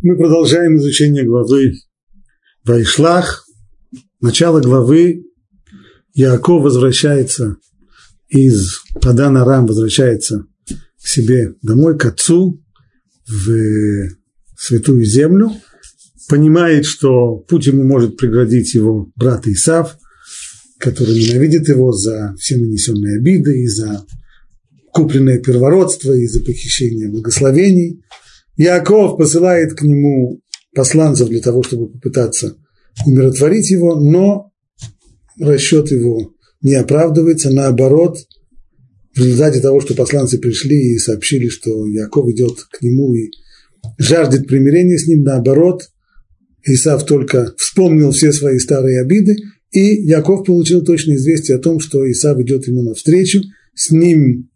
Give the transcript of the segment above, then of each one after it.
Мы продолжаем изучение главы Вайшлах. Начало главы Яаков возвращается из Падана Рам, возвращается к себе домой, к отцу, в святую землю, понимает, что путь ему может преградить его брат Исав, который ненавидит его за все нанесенные обиды и за купленное первородство, и за похищение благословений – Яков посылает к нему посланцев для того, чтобы попытаться умиротворить его, но расчет его не оправдывается, наоборот, в результате того, что посланцы пришли и сообщили, что Яков идет к нему и жаждет примирения с ним, наоборот, Исав только вспомнил все свои старые обиды, и Яков получил точное известие о том, что Исав идет ему навстречу, с ним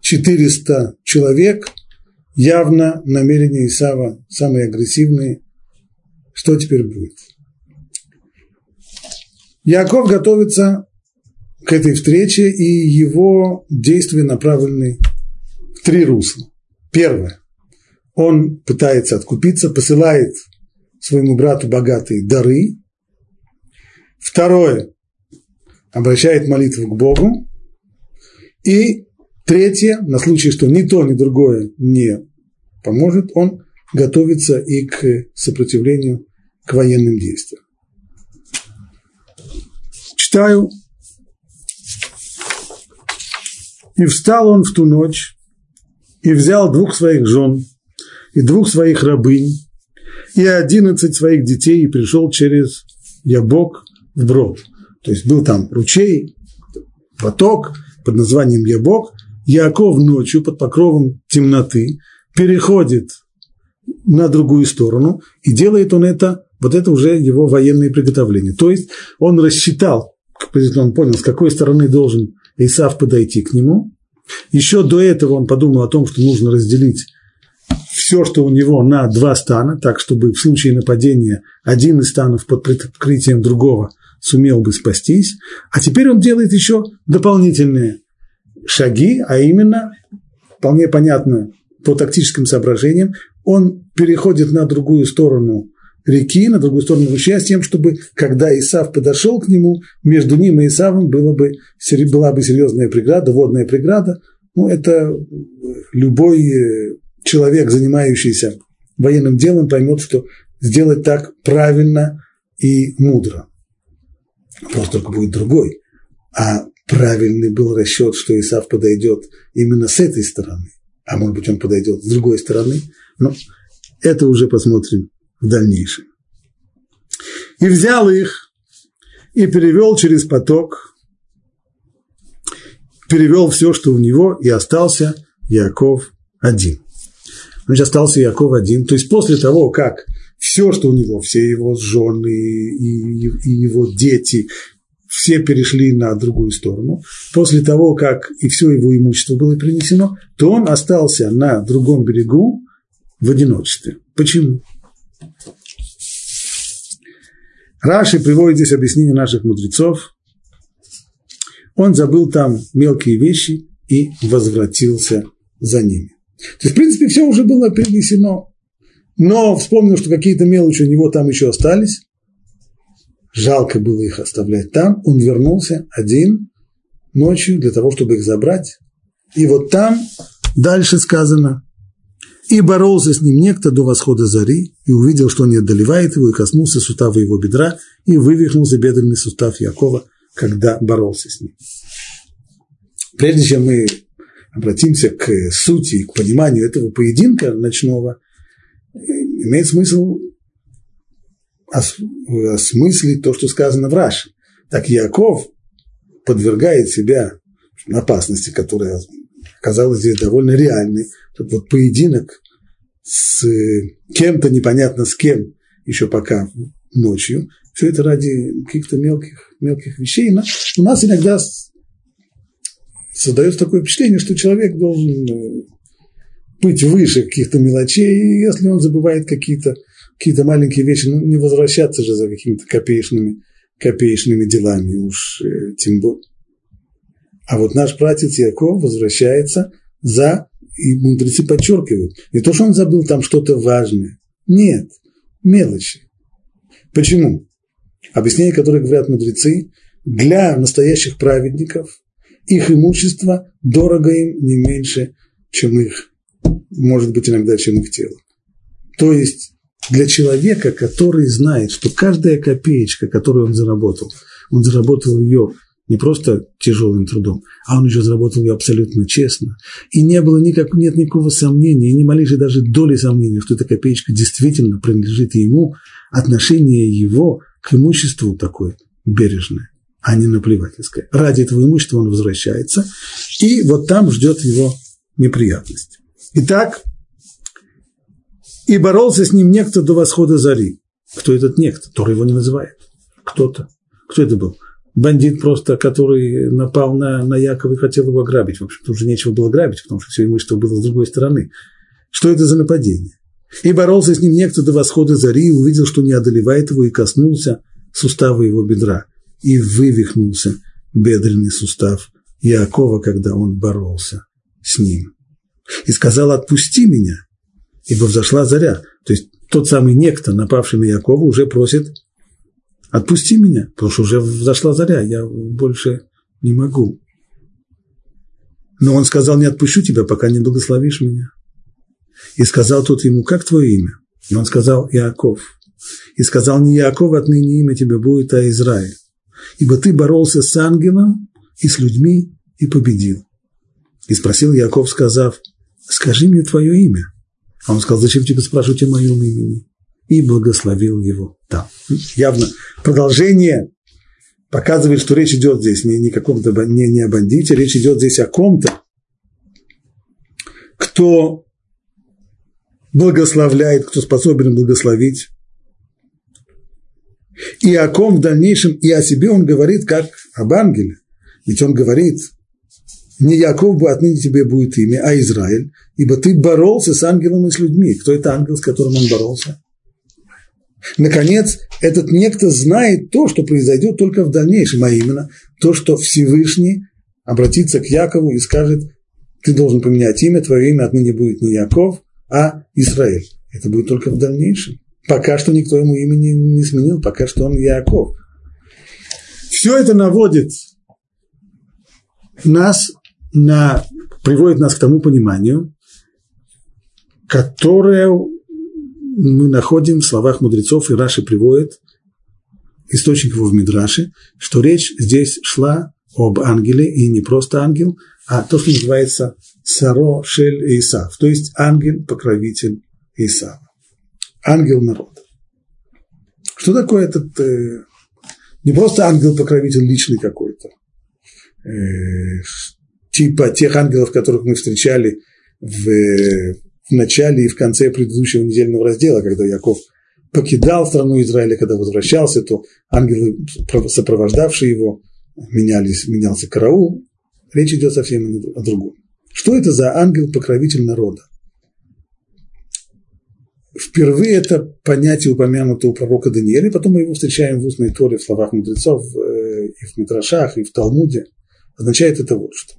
400 человек – явно намерения Исава самые агрессивные. Что теперь будет? Яков готовится к этой встрече, и его действия направлены в три русла. Первое. Он пытается откупиться, посылает своему брату богатые дары. Второе. Обращает молитву к Богу. И Третье, на случай, что ни то, ни другое не поможет, он готовится и к сопротивлению к военным действиям. Читаю. И встал он в ту ночь, и взял двух своих жен, и двух своих рабынь, и одиннадцать своих детей, и пришел через Ябок в Брод. То есть был там ручей, поток под названием Ябок, Яков ночью под покровом темноты переходит на другую сторону, и делает он это, вот это уже его военные приготовления. То есть он рассчитал, он понял, с какой стороны должен Исав подойти к нему. Еще до этого он подумал о том, что нужно разделить все, что у него на два стана, так, чтобы в случае нападения один из станов под прикрытием другого сумел бы спастись. А теперь он делает еще дополнительные шаги, а именно, вполне понятно по тактическим соображениям, он переходит на другую сторону реки, на другую сторону ручья, с тем, чтобы, когда Исав подошел к нему, между ним и Исавом было бы, была бы серьезная преграда, водная преграда. Ну, это любой э, человек, занимающийся военным делом, поймет, что сделать так правильно и мудро. Вопрос только будет другой. А правильный был расчет, что Исав подойдет именно с этой стороны, а может быть он подойдет с другой стороны, но это уже посмотрим в дальнейшем. И взял их и перевел через поток, перевел все, что у него, и остался Яков один. Значит, остался Яков один. То есть после того, как все, что у него, все его жены и, и его дети, все перешли на другую сторону, после того, как и все его имущество было принесено, то он остался на другом берегу в одиночестве. Почему? Раши приводит здесь объяснение наших мудрецов. Он забыл там мелкие вещи и возвратился за ними. То есть, в принципе, все уже было перенесено. Но вспомнил, что какие-то мелочи у него там еще остались, жалко было их оставлять там, он вернулся один ночью для того, чтобы их забрать. И вот там дальше сказано, и боролся с ним некто до восхода зари, и увидел, что не одолевает его, и коснулся сустава его бедра, и вывихнулся бедренный сустав Якова, когда боролся с ним. Прежде чем мы обратимся к сути, к пониманию этого поединка ночного, имеет смысл осмыслить то, что сказано в Раши. Так Яков подвергает себя опасности, которая казалась здесь довольно реальной. Тут вот поединок с кем-то, непонятно с кем, еще пока ночью. Все это ради каких-то мелких, мелких вещей. Но у нас иногда создается такое впечатление, что человек должен э, быть выше каких-то мелочей, и если он забывает какие-то какие-то маленькие вещи, ну, не возвращаться же за какими-то копеечными, копеечными делами, уж э, тем более. А вот наш братец Яков возвращается за, и мудрецы подчеркивают, не то, что он забыл там что-то важное, Нет, мелочи. Почему? Объяснение, которое говорят мудрецы, для настоящих праведников их имущество дорого им не меньше, чем их, может быть, иногда, чем их тело. То есть для человека, который знает, что каждая копеечка, которую он заработал, он заработал ее не просто тяжелым трудом, а он еще заработал ее абсолютно честно. И не было никак, нет никакого сомнения, и ни малейшей даже доли сомнения, что эта копеечка действительно принадлежит ему, отношение его к имуществу такое бережное, а не наплевательское. Ради этого имущества он возвращается, и вот там ждет его неприятность. Итак, и боролся с ним некто до восхода зари. Кто этот некто? Тор его не называет. Кто-то. Кто это был? Бандит просто, который напал на, на Якова и хотел его ограбить. В общем-то, уже нечего было грабить, потому что все имущество было с другой стороны. Что это за нападение? И боролся с ним некто до восхода зари, и увидел, что не одолевает его, и коснулся сустава его бедра. И вывихнулся бедренный сустав Якова, когда он боролся с ним. И сказал, отпусти меня, ибо взошла заря. То есть тот самый некто, напавший на Якова, уже просит, отпусти меня, потому что уже взошла заря, я больше не могу. Но он сказал, не отпущу тебя, пока не благословишь меня. И сказал тот ему, как твое имя? И он сказал, Иаков. И сказал, не Иаков, отныне имя тебе будет, а Израиль. Ибо ты боролся с ангелом и с людьми и победил. И спросил Яков, сказав, скажи мне твое имя. А он сказал, зачем тебе спрашивать о моем имени? И благословил его там. Явно продолжение показывает, что речь идет здесь не, не, каком-то, не, не о бандите, речь идет здесь о ком-то, кто благословляет, кто способен благословить. И о ком в дальнейшем, и о себе он говорит, как об ангеле. Ведь он говорит, не Яков отныне тебе будет имя, а Израиль, ибо ты боролся с ангелом и с людьми. Кто это ангел, с которым он боролся? Наконец, этот некто знает то, что произойдет только в дальнейшем, а именно то, что Всевышний обратится к Якову и скажет, ты должен поменять имя, твое имя отныне будет не Яков, а Израиль. Это будет только в дальнейшем. Пока что никто ему имени не сменил, пока что он Яков. Все это наводит нас на, приводит нас к тому пониманию, которое мы находим в словах мудрецов, и Раши приводит источник его в Мидраше, что речь здесь шла об ангеле, и не просто ангел, а то, что называется Саро Шель Исав, то есть ангел-покровитель Исава, ангел народа. Что такое этот, э, не просто ангел-покровитель личный какой-то, э, типа тех ангелов, которых мы встречали в, в начале и в конце предыдущего недельного раздела, когда Яков покидал страну Израиля, когда возвращался, то ангелы, сопровождавшие его, менялись, менялся караул. Речь идет совсем о другом. Что это за ангел-покровитель народа? Впервые это понятие упомянуто у пророка Даниэля, потом мы его встречаем в устной торе, в словах мудрецов, э, и в Митрашах, и в Талмуде. Означает это вот что.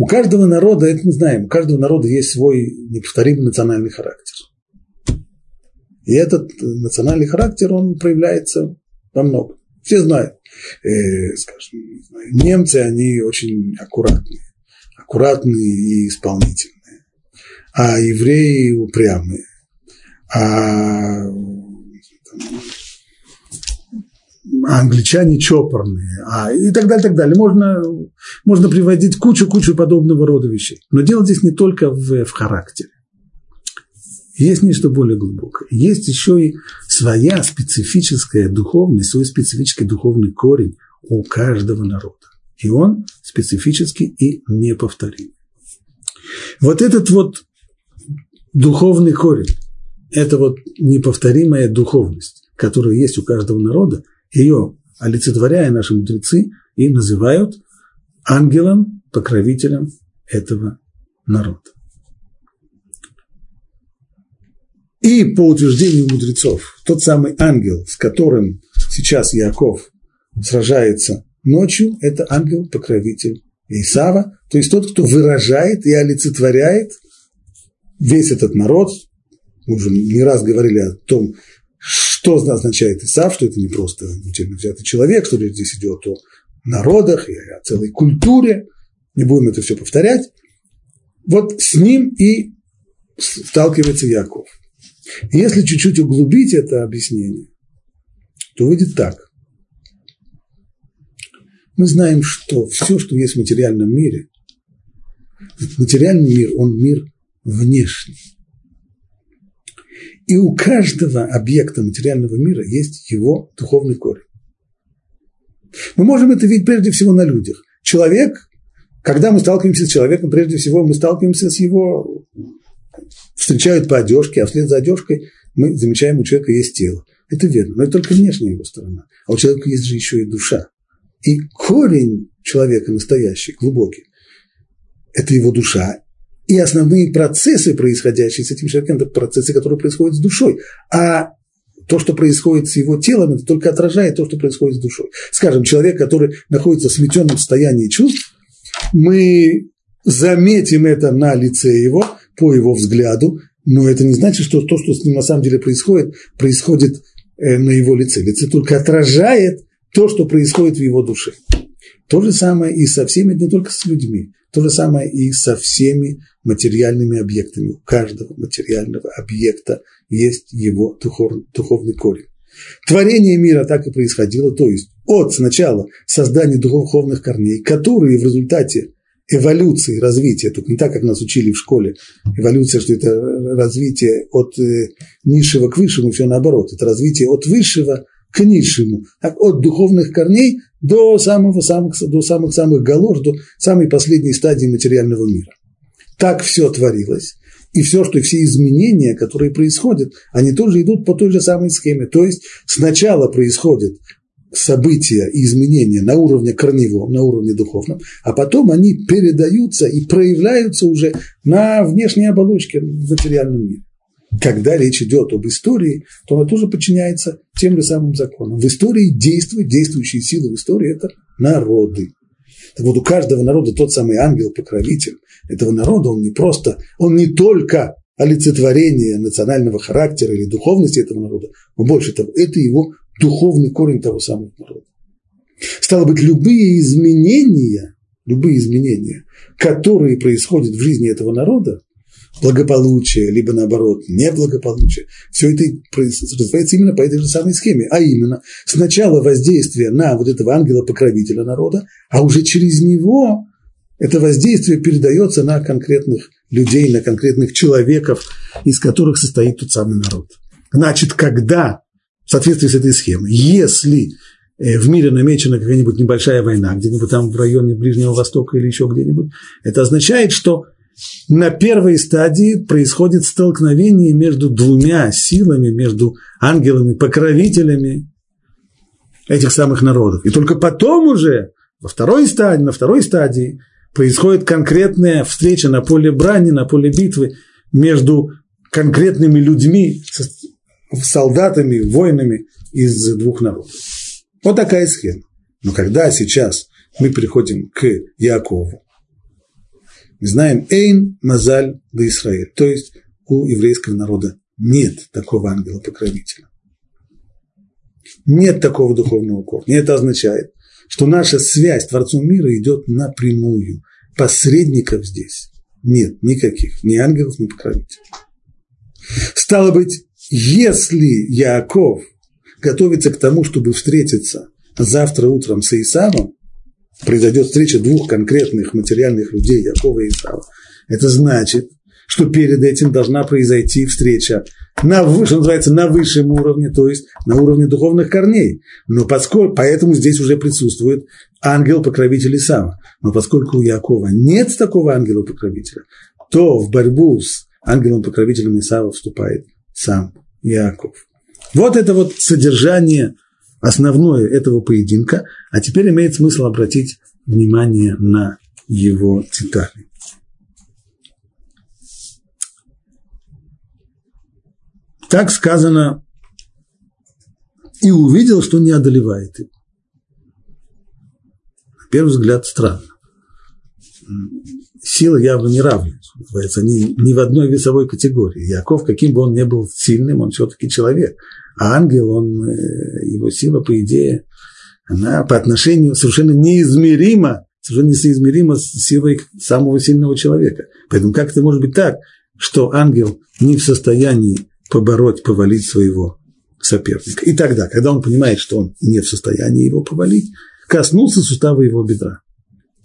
У каждого народа, это мы знаем, у каждого народа есть свой неповторимый национальный характер. И этот национальный характер, он проявляется во многом. Все знают, э, скажем, немцы, они очень аккуратные, аккуратные и исполнительные, а евреи упрямые, а а англичане чопорные, а, и так далее, так далее. Можно, можно приводить кучу-кучу подобного рода вещей. Но дело здесь не только в, в характере. Есть нечто более глубокое. Есть еще и своя специфическая духовность, свой специфический духовный корень у каждого народа. И он специфический и неповторим. Вот этот вот духовный корень, это вот неповторимая духовность, которая есть у каждого народа, ее олицетворяя наши мудрецы и называют ангелом, покровителем этого народа. И по утверждению мудрецов, тот самый ангел, с которым сейчас Яков сражается ночью, это ангел-покровитель Исава, то есть тот, кто выражает и олицетворяет весь этот народ, мы уже не раз говорили о том, что означает Исав, что это не просто взятый человек, что здесь идет о народах и о целой культуре, не будем это все повторять. Вот с ним и сталкивается Яков. если чуть-чуть углубить это объяснение, то выйдет так. Мы знаем, что все, что есть в материальном мире, материальный мир, он мир внешний. И у каждого объекта материального мира есть его духовный корень. Мы можем это видеть прежде всего на людях. Человек, когда мы сталкиваемся с человеком, прежде всего мы сталкиваемся с его, встречают по одежке, а вслед за одежкой мы замечаем, у человека есть тело. Это верно, но это только внешняя его сторона. А у человека есть же еще и душа. И корень человека настоящий, глубокий, это его душа. И основные процессы, происходящие с этим человеком, это процессы, которые происходят с душой. А то, что происходит с его телом, это только отражает то, что происходит с душой. Скажем, человек, который находится в сметенном состоянии чувств, мы заметим это на лице его, по его взгляду, но это не значит, что то, что с ним на самом деле происходит, происходит э, на его лице. Лице только отражает то, что происходит в его душе. То же самое и со всеми, не только с людьми, то же самое и со всеми материальными объектами. У каждого материального объекта есть его духовный, корень. Творение мира так и происходило, то есть от сначала создания духовных корней, которые в результате эволюции, развития, тут не так, как нас учили в школе, эволюция, что это развитие от э, низшего к высшему, все наоборот, это развитие от высшего к низшему, так, от духовных корней до самого самых, до самых самых галош, до самой последней стадии материального мира. Так все творилось, и все, что все изменения, которые происходят, они тоже идут по той же самой схеме. То есть сначала происходит события и изменения на уровне корневом, на уровне духовном, а потом они передаются и проявляются уже на внешней оболочке в материальном мире. Когда речь идет об истории, то она тоже подчиняется тем же самым законам. В истории действуют, действующие силы в истории – это народы. Так вот, у каждого народа тот самый ангел-покровитель этого народа, он не просто, он не только олицетворение национального характера или духовности этого народа, но больше того, это его духовный корень того самого народа. Стало быть, любые изменения, любые изменения, которые происходят в жизни этого народа, благополучие, либо наоборот неблагополучие, все это развивается именно по этой же самой схеме, а именно сначала воздействие на вот этого ангела-покровителя народа, а уже через него это воздействие передается на конкретных людей, на конкретных человеков, из которых состоит тот самый народ. Значит, когда в соответствии с этой схемой. Если э, в мире намечена какая-нибудь небольшая война, где-нибудь там в районе Ближнего Востока или еще где-нибудь, это означает, что на первой стадии происходит столкновение между двумя силами, между ангелами-покровителями этих самых народов. И только потом уже, во второй стадии, на второй стадии, происходит конкретная встреча на поле брани, на поле битвы между конкретными людьми, солдатами, воинами из двух народов. Вот такая схема. Но когда сейчас мы приходим к Якову, мы знаем Эйн Мазаль да Израиль, то есть у еврейского народа нет такого ангела-покровителя. Нет такого духовного корня. Это означает, что наша связь с Творцом мира идет напрямую. Посредников здесь нет никаких, ни ангелов, ни покровителей. Стало быть, если Яков готовится к тому, чтобы встретиться завтра утром с Исавом, произойдет встреча двух конкретных материальных людей, Якова и Исава, это значит, что перед этим должна произойти встреча на, что называется, на высшем уровне, то есть на уровне духовных корней. Но поскольку, поэтому здесь уже присутствует ангел-покровитель Исава. Но поскольку у Якова нет такого ангела-покровителя, то в борьбу с ангелом-покровителем Исава вступает сам Яков. Вот это вот содержание основное этого поединка, а теперь имеет смысл обратить внимание на его детали. Так сказано, и увидел, что не одолевает его. На первый взгляд странно. Силы явно не равны. Они не в одной весовой категории. Яков, каким бы он ни был сильным, он все-таки человек. А ангел, он, э, его сила, по идее, она по отношению совершенно неизмерима, совершенно несоизмерима с силой самого сильного человека. Поэтому как это может быть так, что ангел не в состоянии побороть, повалить своего соперника. И тогда, когда он понимает, что он не в состоянии его повалить, коснулся сустава его бедра.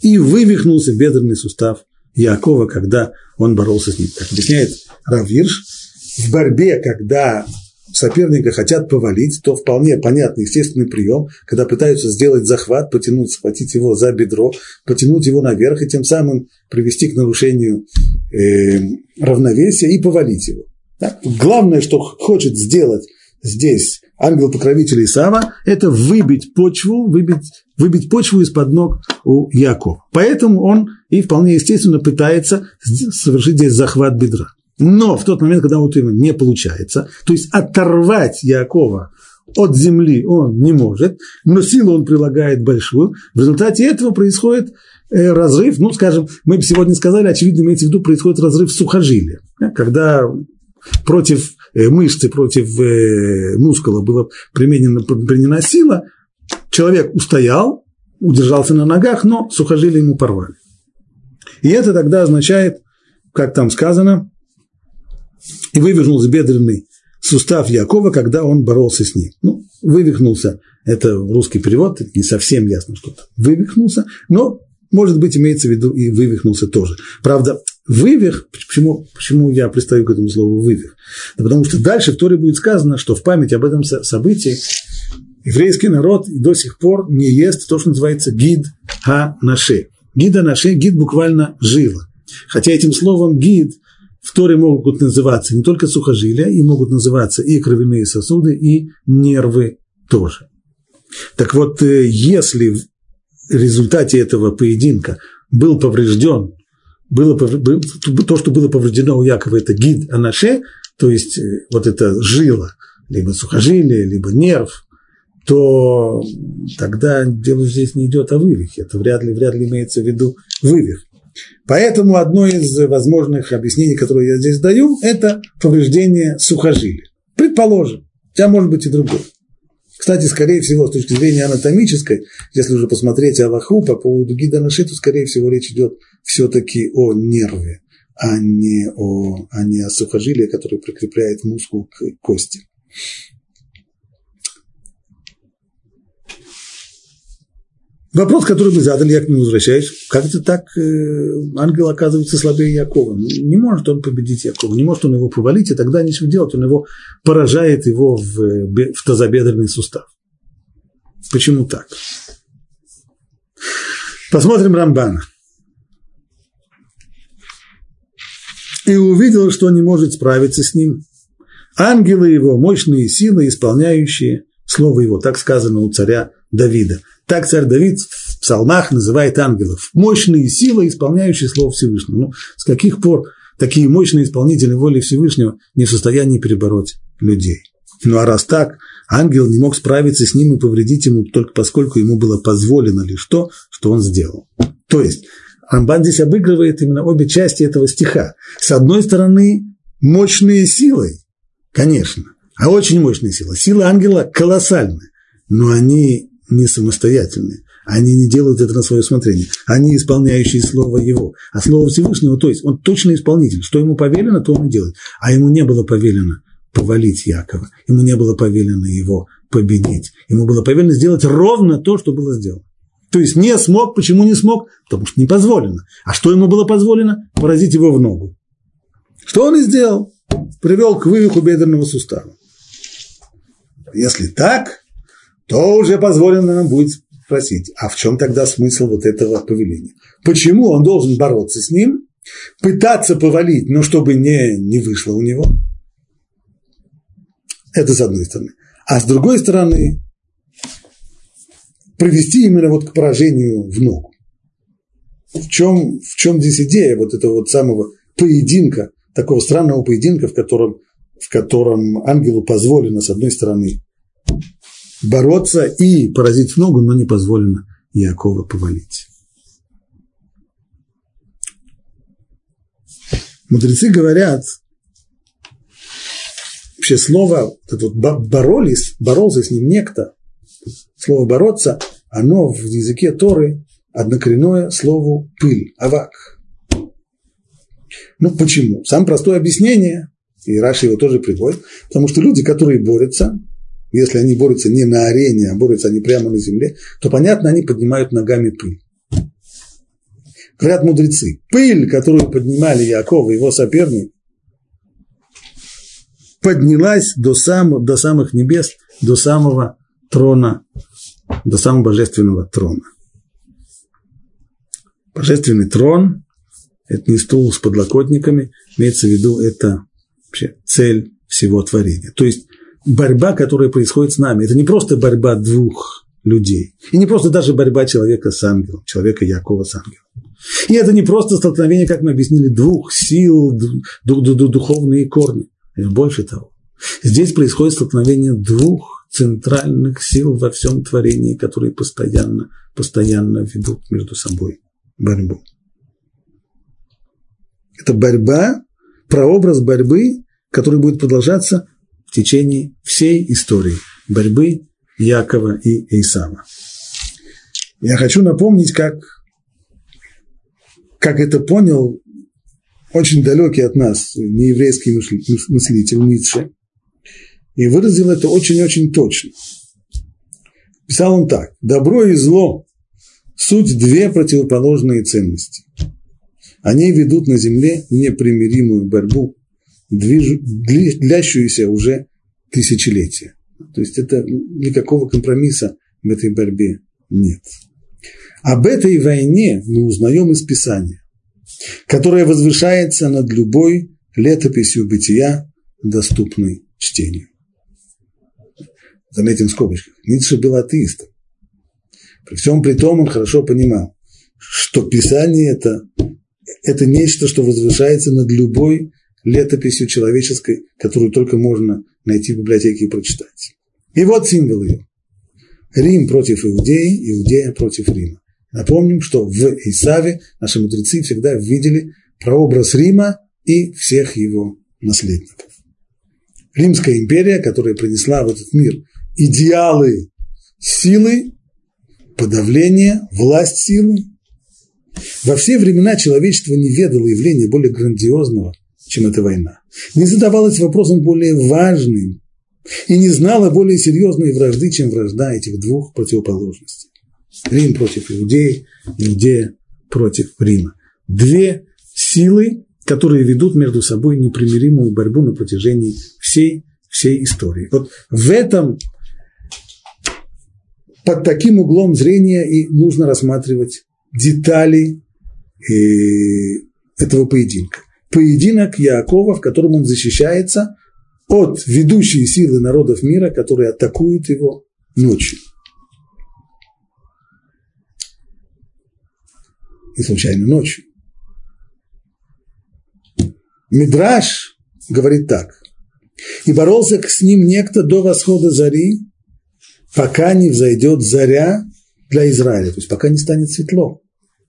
И вывихнулся бедренный сустав Якова, когда он боролся с ним. Как объясняет Равирш, в борьбе, когда соперника хотят повалить, то вполне понятный, естественный прием, когда пытаются сделать захват, потянуть, схватить его за бедро, потянуть его наверх и тем самым привести к нарушению э, равновесия и повалить его. Да? Главное, что хочет сделать здесь ангел-покровитель Исава, это выбить почву, выбить, выбить почву из-под ног у Якова. Поэтому он и вполне естественно пытается совершить здесь захват бедра. Но в тот момент, когда вот ему не получается, то есть оторвать Якова от земли он не может, но силу он прилагает большую. В результате этого происходит э, разрыв, ну, скажем, мы бы сегодня сказали, очевидно, имеется в виду, происходит разрыв сухожилия. Когда против э, мышцы, против э, мускула была применена, применена сила, человек устоял, удержался на ногах, но сухожилия ему порвали. И это тогда означает, как там сказано, и вывихнулся бедренный сустав Якова, когда он боролся с ним. Ну, вывихнулся, это русский перевод, не совсем ясно что-то. Вывихнулся, но, может быть, имеется в виду и вывихнулся тоже. Правда, Вывих, почему, почему я пристаю к этому слову вывих? Да потому что дальше в Торе будет сказано, что в память об этом событии еврейский народ до сих пор не ест то, что называется гид ха-наше. Гид ха-наше, гид буквально жила. Хотя этим словом гид в Торе могут называться не только сухожилия, и могут называться и кровяные сосуды, и нервы тоже. Так вот, э, если в результате этого поединка был поврежден было, то, что было повреждено у Якова, это гид анаше, то есть э, вот это жила, либо сухожилие, либо нерв, то тогда дело здесь не идет о вывихе, это вряд ли, вряд ли имеется в виду вывих. Поэтому одно из возможных объяснений, которое я здесь даю, это повреждение сухожилия. Предположим, хотя может быть и другое. Кстати, скорее всего, с точки зрения анатомической, если уже посмотреть Аллаху по поводу гида то, скорее всего, речь идет все-таки о нерве, а не о, а не о сухожилии, которое прикрепляет мускул к кости. Вопрос, который мы задали, я к нему возвращаюсь. Как это так э, ангел оказывается слабее Якова? Ну, не может он победить Якова, не может он его повалить, и тогда ничего делать, он его поражает его в, в тазобедренный сустав. Почему так? Посмотрим Рамбана. И увидел, что не может справиться с ним. Ангелы его, мощные силы, исполняющие слово его. Так сказано у царя Давида – так царь Давид в псалмах называет ангелов. Мощные силы, исполняющие Слово Всевышнего. Ну, с каких пор такие мощные исполнители воли Всевышнего не в состоянии перебороть людей? Ну а раз так, ангел не мог справиться с ним и повредить ему только поскольку ему было позволено лишь то, что он сделал. То есть Рамбан здесь обыгрывает именно обе части этого стиха. С одной стороны, мощные силы, конечно, а очень мощные силы. Сила ангела колоссальная, но они не самостоятельные. Они не делают это на свое усмотрение. Они исполняющие Слово Его. А Слово Всевышнего, то есть он точно исполнитель. Что ему повелено, то он и делает. А ему не было повелено повалить Якова. Ему не было повелено его победить. Ему было повелено сделать ровно то, что было сделано. То есть не смог. Почему не смог? Потому что не позволено. А что ему было позволено? Поразить его в ногу. Что он и сделал? Привел к вывиху бедренного сустава. Если так, то уже позволено нам будет спросить, а в чем тогда смысл вот этого повеления? Почему он должен бороться с ним, пытаться повалить, но чтобы не, не вышло у него? Это с одной стороны. А с другой стороны, привести именно вот к поражению в ногу. В чем, в чем здесь идея вот этого вот самого поединка, такого странного поединка, в котором, в котором ангелу позволено, с одной стороны, бороться и поразить в ногу, но не позволено Якова повалить. Мудрецы говорят, вообще слово, это вот боролись, боролся с ним некто, слово бороться, оно в языке Торы однокоренное слову пыль, авак. Ну почему? Самое простое объяснение, и Раши его тоже приводит, потому что люди, которые борются, если они борются не на арене, а борются они прямо на земле, то, понятно, они поднимают ногами пыль. Говорят мудрецы, пыль, которую поднимали Яков и его соперник, поднялась до, сам, до самых небес, до самого трона, до самого божественного трона. Божественный трон – это не стул с подлокотниками, имеется в виду, это вообще цель всего творения. То есть борьба, которая происходит с нами, это не просто борьба двух людей, и не просто даже борьба человека с ангелом, человека Якова с ангелом. И это не просто столкновение, как мы объяснили, двух сил, духовные корни. Это больше того. Здесь происходит столкновение двух центральных сил во всем творении, которые постоянно, постоянно ведут между собой борьбу. Это борьба, прообраз борьбы, который будет продолжаться в течение всей истории борьбы Якова и Исава. Я хочу напомнить, как как это понял очень далекий от нас нееврейский мыслитель Ницше, и выразил это очень-очень точно. Писал он так. Добро и зло – суть две противоположные ценности. Они ведут на земле непримиримую борьбу, длящуюся уже тысячелетия. То есть это никакого компромисса в этой борьбе нет. Об этой войне мы узнаем из Писания, которое возвышается над любой летописью бытия, доступной чтению. Заметим в скобочках. Ницше был атеистом. При всем при том он хорошо понимал, что Писание это, это нечто, что возвышается над любой летописью человеческой, которую только можно найти в библиотеке и прочитать. И вот символ ее. Рим против Иудеи, Иудея против Рима. Напомним, что в Исаве наши мудрецы всегда видели прообраз Рима и всех его наследников. Римская империя, которая принесла в этот мир идеалы силы, подавления, власть силы. Во все времена человечество не ведало явления более грандиозного, чем эта война. Не задавалось вопросом более важным и не знало более серьезной вражды, чем вражда этих двух противоположностей. Рим против Иудеи, Иудея против Рима. Две силы, которые ведут между собой непримиримую борьбу на протяжении всей, всей истории. Вот в этом, под таким углом зрения и нужно рассматривать детали э, этого поединка. Поединок Якова, в котором он защищается от ведущей силы народов мира, которые атакуют его ночью. и случайно ночью. Мидраш говорит так. И боролся с ним некто до восхода зари, пока не взойдет заря для Израиля, то есть пока не станет светло,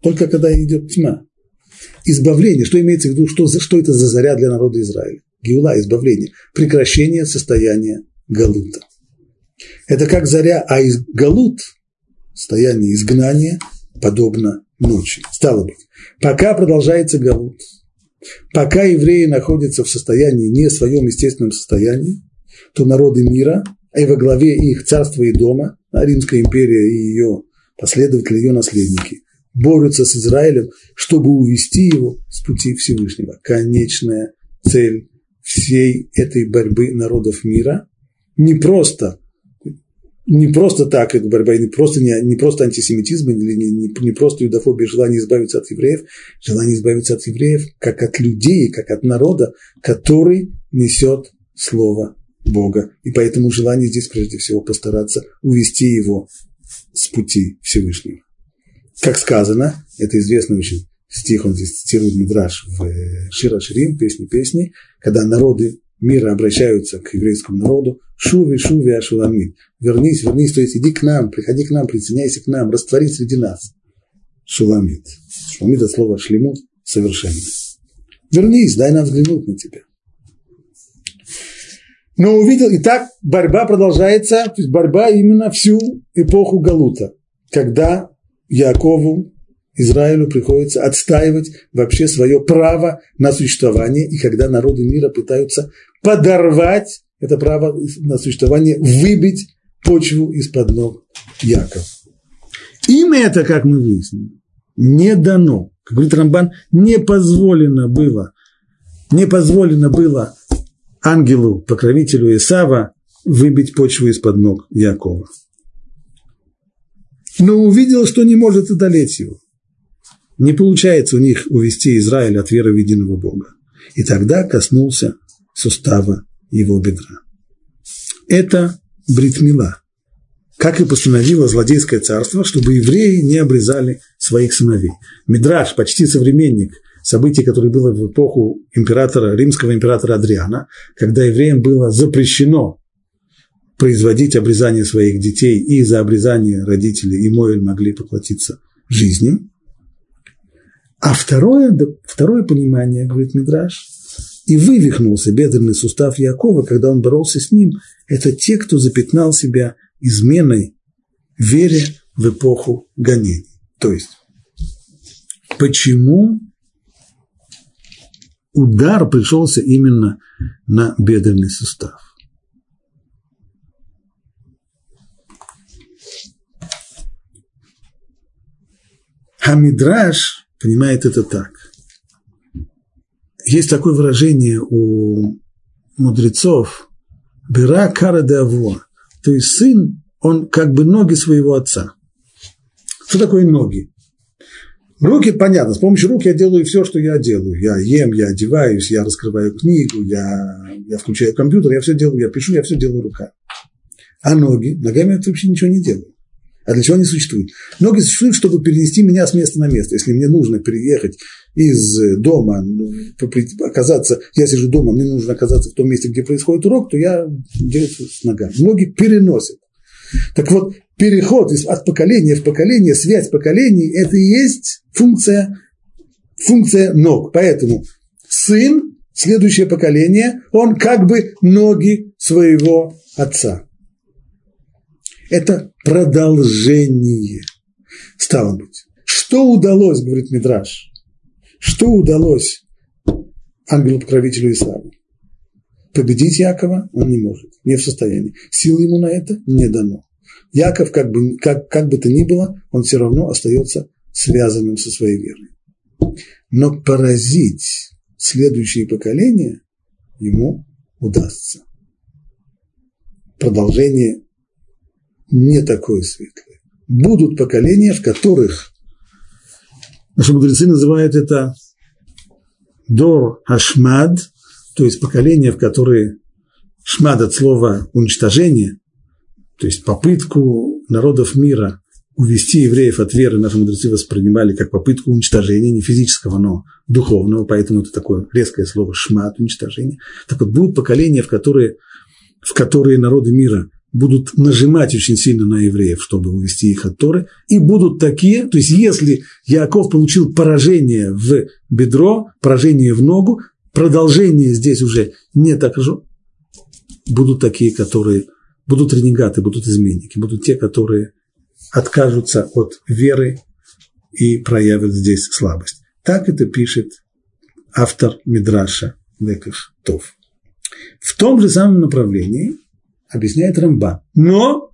только когда идет тьма. Избавление, что имеется в виду, что, что это за заря для народа Израиля? Геула, избавление, прекращение состояния галута. Это как заря, а из галут, состояние изгнания, подобно ночи. Стало быть, пока продолжается Галут, пока евреи находятся в состоянии, не в своем естественном состоянии, то народы мира, и во главе их царства и дома, Римская империя и ее последователи, ее наследники, борются с Израилем, чтобы увести его с пути Всевышнего. Конечная цель всей этой борьбы народов мира не просто не просто так эта борьба, не просто, не, не просто антисемитизм, или не, не, не просто юдофобия, желание избавиться от евреев, желание избавиться от евреев, как от людей, как от народа, который несет Слово Бога. И поэтому желание здесь прежде всего постараться увести его с пути Всевышнего. Как сказано, это известный очень стих, он здесь цитирует Мидраш в э, Шира Ширим, песни песни, когда народы мира обращаются к еврейскому народу, шуви, шуви, ашуламид, вернись, вернись, то есть иди к нам, приходи к нам, присоединяйся к нам, растворись среди нас. Шуламид. Шуламид от слова шлемут, совершенно. Вернись, дай нам взглянуть на тебя. Но увидел, и так борьба продолжается, то есть борьба именно всю эпоху Галута, когда Якову, Израилю приходится отстаивать вообще свое право на существование, и когда народы мира пытаются подорвать это право на существование, выбить почву из-под ног Якова. Им это, как мы выяснили, не дано. Как говорит Рамбан, не позволено было, не позволено было ангелу, покровителю Исава, выбить почву из-под ног Якова. Но увидел, что не может одолеть его. Не получается у них увести Израиль от веры в единого Бога. И тогда коснулся сустава его бедра. Это бритмила, как и постановило злодейское царство, чтобы евреи не обрезали своих сыновей. Мидраш, почти современник событий, которое было в эпоху императора, римского императора Адриана, когда евреям было запрещено производить обрезание своих детей, и за обрезание родители и Моэль могли поплатиться жизнью. А второе, второе понимание, говорит Мидраш, и вывихнулся бедренный сустав Якова, когда он боролся с ним, это те, кто запятнал себя изменой вере в эпоху гонений. То есть, почему удар пришелся именно на бедренный сустав? Хамидраш понимает это так. Есть такое выражение у мудрецов «бера кара де аво», то есть сын, он как бы ноги своего отца. Что такое ноги? Руки, понятно, с помощью рук я делаю все, что я делаю. Я ем, я одеваюсь, я раскрываю книгу, я, я включаю компьютер, я все делаю, я пишу, я все делаю руками. А ноги, ногами я вообще ничего не делаю. А для чего они существуют? Ноги существуют, чтобы перенести меня с места на место. Если мне нужно переехать из дома, ну, оказаться, я сижу дома, мне нужно оказаться в том месте, где происходит урок, то я делаю с ногами. Ноги переносят. Так вот, переход от поколения в поколение, связь поколений, это и есть функция, функция ног. Поэтому сын, следующее поколение, он как бы ноги своего отца. Это продолжение. Стало быть. Что удалось, говорит Мидраш, что удалось ангелу-покровителю Исаву? Победить Якова он не может, не в состоянии. Сил ему на это не дано. Яков, как бы, как, как бы то ни было, он все равно остается связанным со своей верой. Но поразить следующие поколения ему удастся. Продолжение не такое светлое. Будут поколения, в которых наши мудрецы называют это Дор Ашмад, то есть поколения, в которые Шмад от слова уничтожение, то есть попытку народов мира увести евреев от веры наши мудрецы воспринимали как попытку уничтожения, не физического, но духовного, поэтому это такое резкое слово шмат, уничтожение. Так вот, будут поколения, в которые, в которые народы мира будут нажимать очень сильно на евреев, чтобы увести их от Торы, и будут такие, то есть если Яков получил поражение в бедро, поражение в ногу, продолжение здесь уже не так же, будут такие, которые будут ренегаты, будут изменники, будут те, которые откажутся от веры и проявят здесь слабость. Так это пишет автор Мидраша Леков Тов. В том же самом направлении – объясняет Рамбан, но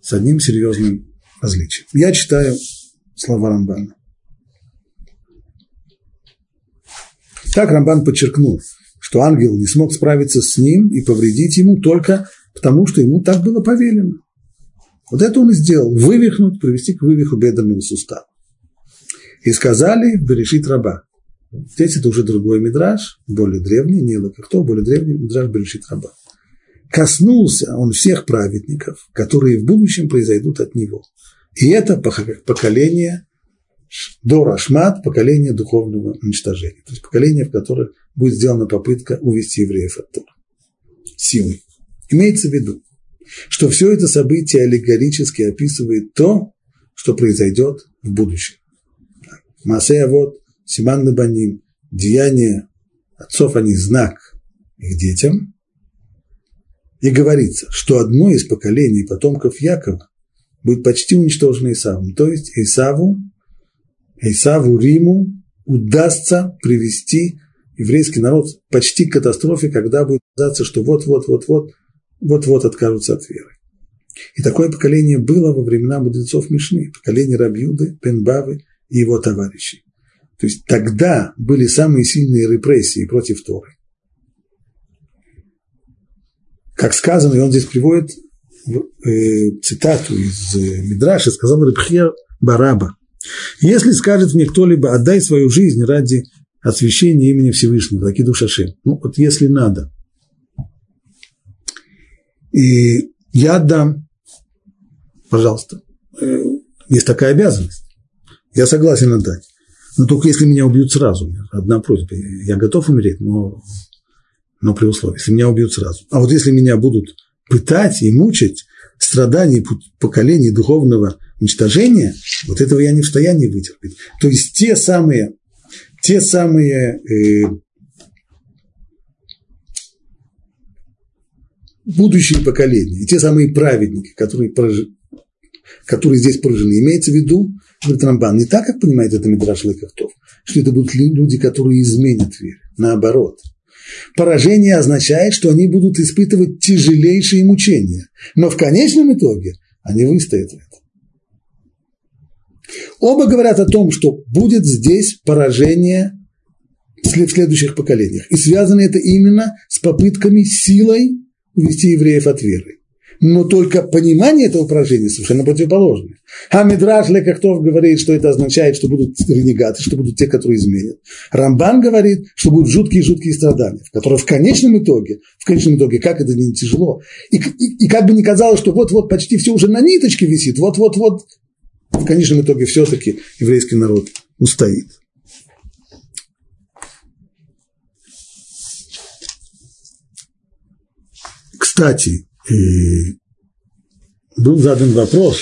с одним серьезным различием. Я читаю слова Рамбана. Так Рамбан подчеркнул, что ангел не смог справиться с ним и повредить ему только потому, что ему так было повелено. Вот это он и сделал, вывихнуть, привести к вывиху бедренного сустава. И сказали, Берешит раба. Здесь это уже другой мидраж, более древний, не кто, более древний мидраж Берешит раба коснулся он всех праведников, которые в будущем произойдут от него. И это поколение Дорашмат, поколение духовного уничтожения. То есть поколение, в котором будет сделана попытка увести евреев от Тора. Силой. Имеется в виду, что все это событие аллегорически описывает то, что произойдет в будущем. Масея вот, Симан Набаним, деяние отцов они знак их детям, и говорится, что одно из поколений потомков Якова будет почти уничтожено Исавом. То есть Исаву, Исаву Риму удастся привести еврейский народ почти к катастрофе, когда будет казаться, что вот-вот-вот-вот, вот-вот откажутся от веры. И такое поколение было во времена мудрецов Мишны, поколение Рабьюды, Пенбавы и его товарищей. То есть тогда были самые сильные репрессии против Торы. Как сказано, и он здесь приводит э, цитату из э, Мидраша, сказал Рабхия Бараба. Если скажет мне кто-либо, отдай свою жизнь ради освящения имени Всевышнего, таки душаши. Ну, вот если надо. И я отдам, пожалуйста. Э, есть такая обязанность. Я согласен отдать. Но только если меня убьют сразу. Одна просьба. Я готов умереть, но, но при условии, если меня убьют сразу. А вот если меня будут пытать и мучить, страданий поколений духовного уничтожения, вот этого я не в состоянии вытерпеть. То есть те самые, те самые э, будущие поколения, те самые праведники, которые, прожи, которые здесь поражены, имеется в виду, говорит Рамбан, не так, как понимает это Мидраш Лекахтов, что это будут люди, которые изменят веру, наоборот – Поражение означает, что они будут испытывать тяжелейшие мучения, но в конечном итоге они выстоят в этом. Оба говорят о том, что будет здесь поражение в следующих поколениях. И связано это именно с попытками силой увести евреев от веры но только понимание этого поражения совершенно противоположное. А Мидраш Лекахтов говорит, что это означает, что будут ренегаты, что будут те, которые изменят. Рамбан говорит, что будут жуткие-жуткие страдания, в которые в конечном итоге, в конечном итоге, как это не тяжело, и, и, и как бы ни казалось, что вот-вот почти все уже на ниточке висит, вот-вот-вот, в конечном итоге все-таки еврейский народ устоит. Кстати, и был задан вопрос,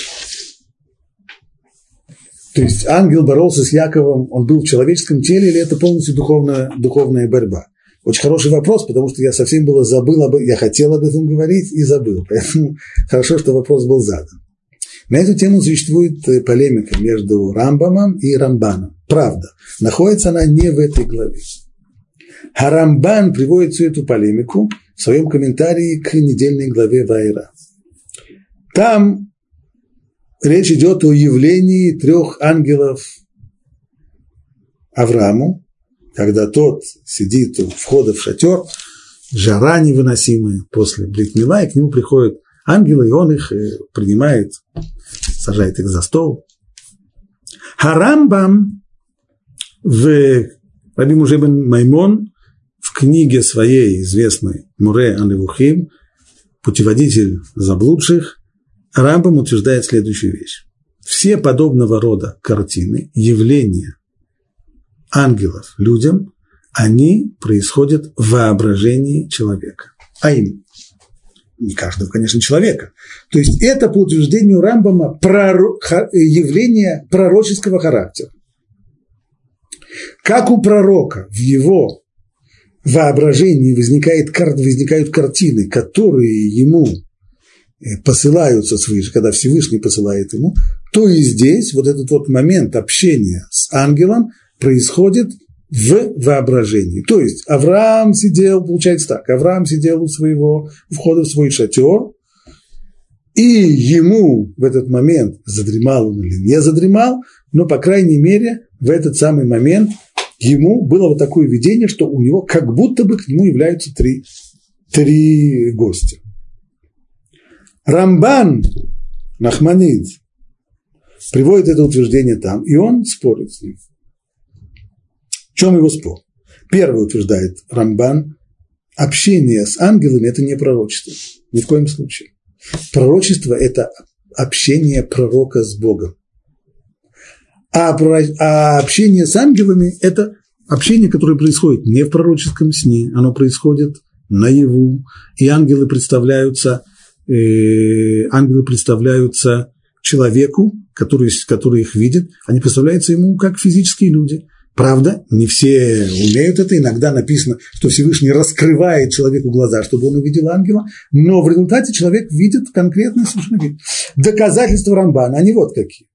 то есть ангел боролся с Яковом, он был в человеческом теле или это полностью духовная, духовная борьба? Очень хороший вопрос, потому что я совсем было забыл, об, я хотел об этом говорить и забыл. Поэтому хорошо, что вопрос был задан. На эту тему существует э, полемика между Рамбамом и Рамбаном. Правда, находится она не в этой главе. Харамбан приводит всю эту полемику в своем комментарии к недельной главе Вайра. Там речь идет о явлении трех ангелов Аврааму, когда тот сидит у входа в шатер, жара невыносимая после Бритмила, и к нему приходят ангелы, и он их э, принимает, сажает их за стол. Харамбам в Раби Мужебен Маймон в книге своей известной Муре Аневухим, путеводитель заблудших, Рамбам утверждает следующую вещь. Все подобного рода картины, явления ангелов людям, они происходят в воображении человека. А им не каждого, конечно, человека. То есть это по утверждению Рамбама проро... явление пророческого характера. Как у пророка в его воображении возникает, возникают картины, которые ему э, посылаются свыше, когда Всевышний посылает ему, то и здесь вот этот вот момент общения с ангелом происходит в воображении. То есть Авраам сидел, получается так, Авраам сидел у своего входа в свой шатер, и ему в этот момент задремал он или не задремал, но, по крайней мере, в этот самый момент ему было вот такое видение, что у него как будто бы к нему являются три, три гостя. Рамбан Нахманид приводит это утверждение там, и он спорит с ним. В чем его спор? Первый утверждает Рамбан, общение с ангелами – это не пророчество, ни в коем случае. Пророчество – это общение пророка с Богом. А, а общение с ангелами – это общение, которое происходит не в пророческом сне, оно происходит наяву, и ангелы представляются, э, ангелы представляются человеку, который, который их видит, они представляются ему как физические люди. Правда, не все умеют это. Иногда написано, что Всевышний раскрывает человеку глаза, чтобы он увидел ангела. Но в результате человек видит конкретный совершенно вид. Доказательства Рамбана, они вот какие.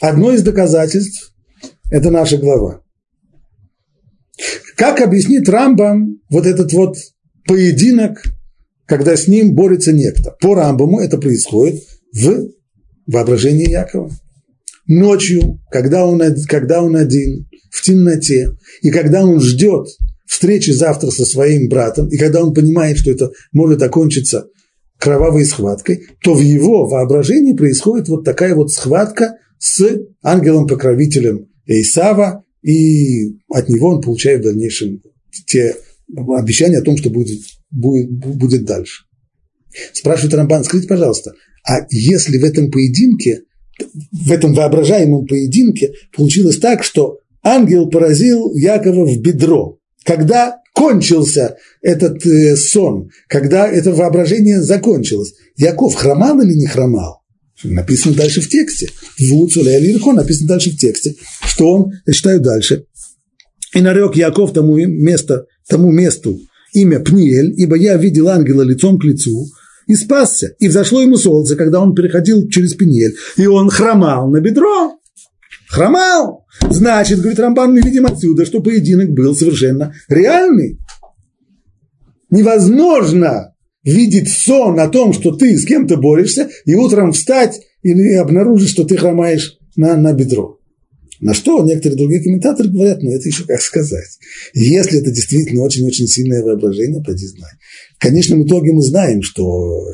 Одно из доказательств – это наша глава. Как объяснит Рамбам вот этот вот поединок, когда с ним борется некто? По Рамбаму это происходит в воображении Якова. Ночью, когда он, когда он один, в темноте, и когда он ждет встречи завтра со своим братом, и когда он понимает, что это может окончиться кровавой схваткой, то в его воображении происходит вот такая вот схватка с ангелом-покровителем Исава, и от него он получает в дальнейшем те обещания о том, что будет, будет, будет дальше. Спрашивает Рамбан, скажите, пожалуйста, а если в этом поединке, в этом воображаемом поединке получилось так, что ангел поразил Якова в бедро, когда кончился этот э, сон, когда это воображение закончилось, Яков хромал или не хромал? Написано дальше в тексте. Вуцуля Лирхо написано дальше в тексте, что он, я читаю дальше, и нарек Яков тому, место, тому месту имя Пниель, ибо я видел ангела лицом к лицу, и спасся. И взошло ему солнце, когда он переходил через Пниель, и он хромал на бедро. Хромал. Значит, говорит Рамбан, мы видим отсюда, что поединок был совершенно реальный. Невозможно видеть сон о том, что ты с кем-то борешься, и утром встать и обнаружить, что ты хромаешь на, на бедро. На что некоторые другие комментаторы говорят, ну это еще как сказать. Если это действительно очень-очень сильное воображение, поди знай. В конечном итоге мы знаем, что э,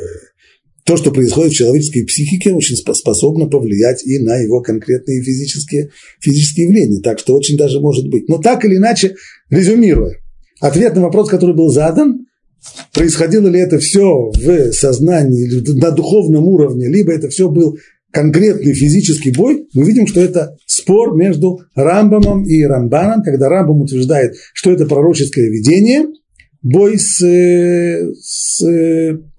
то, что происходит в человеческой психике, очень способно повлиять и на его конкретные физические, физические явления. Так что очень даже может быть. Но так или иначе, резюмируя, ответ на вопрос, который был задан, происходило ли это все в сознании, на духовном уровне, либо это все был конкретный физический бой, мы видим, что это спор между Рамбамом и Рамбаном, когда Рамбам утверждает, что это пророческое видение, бой с, с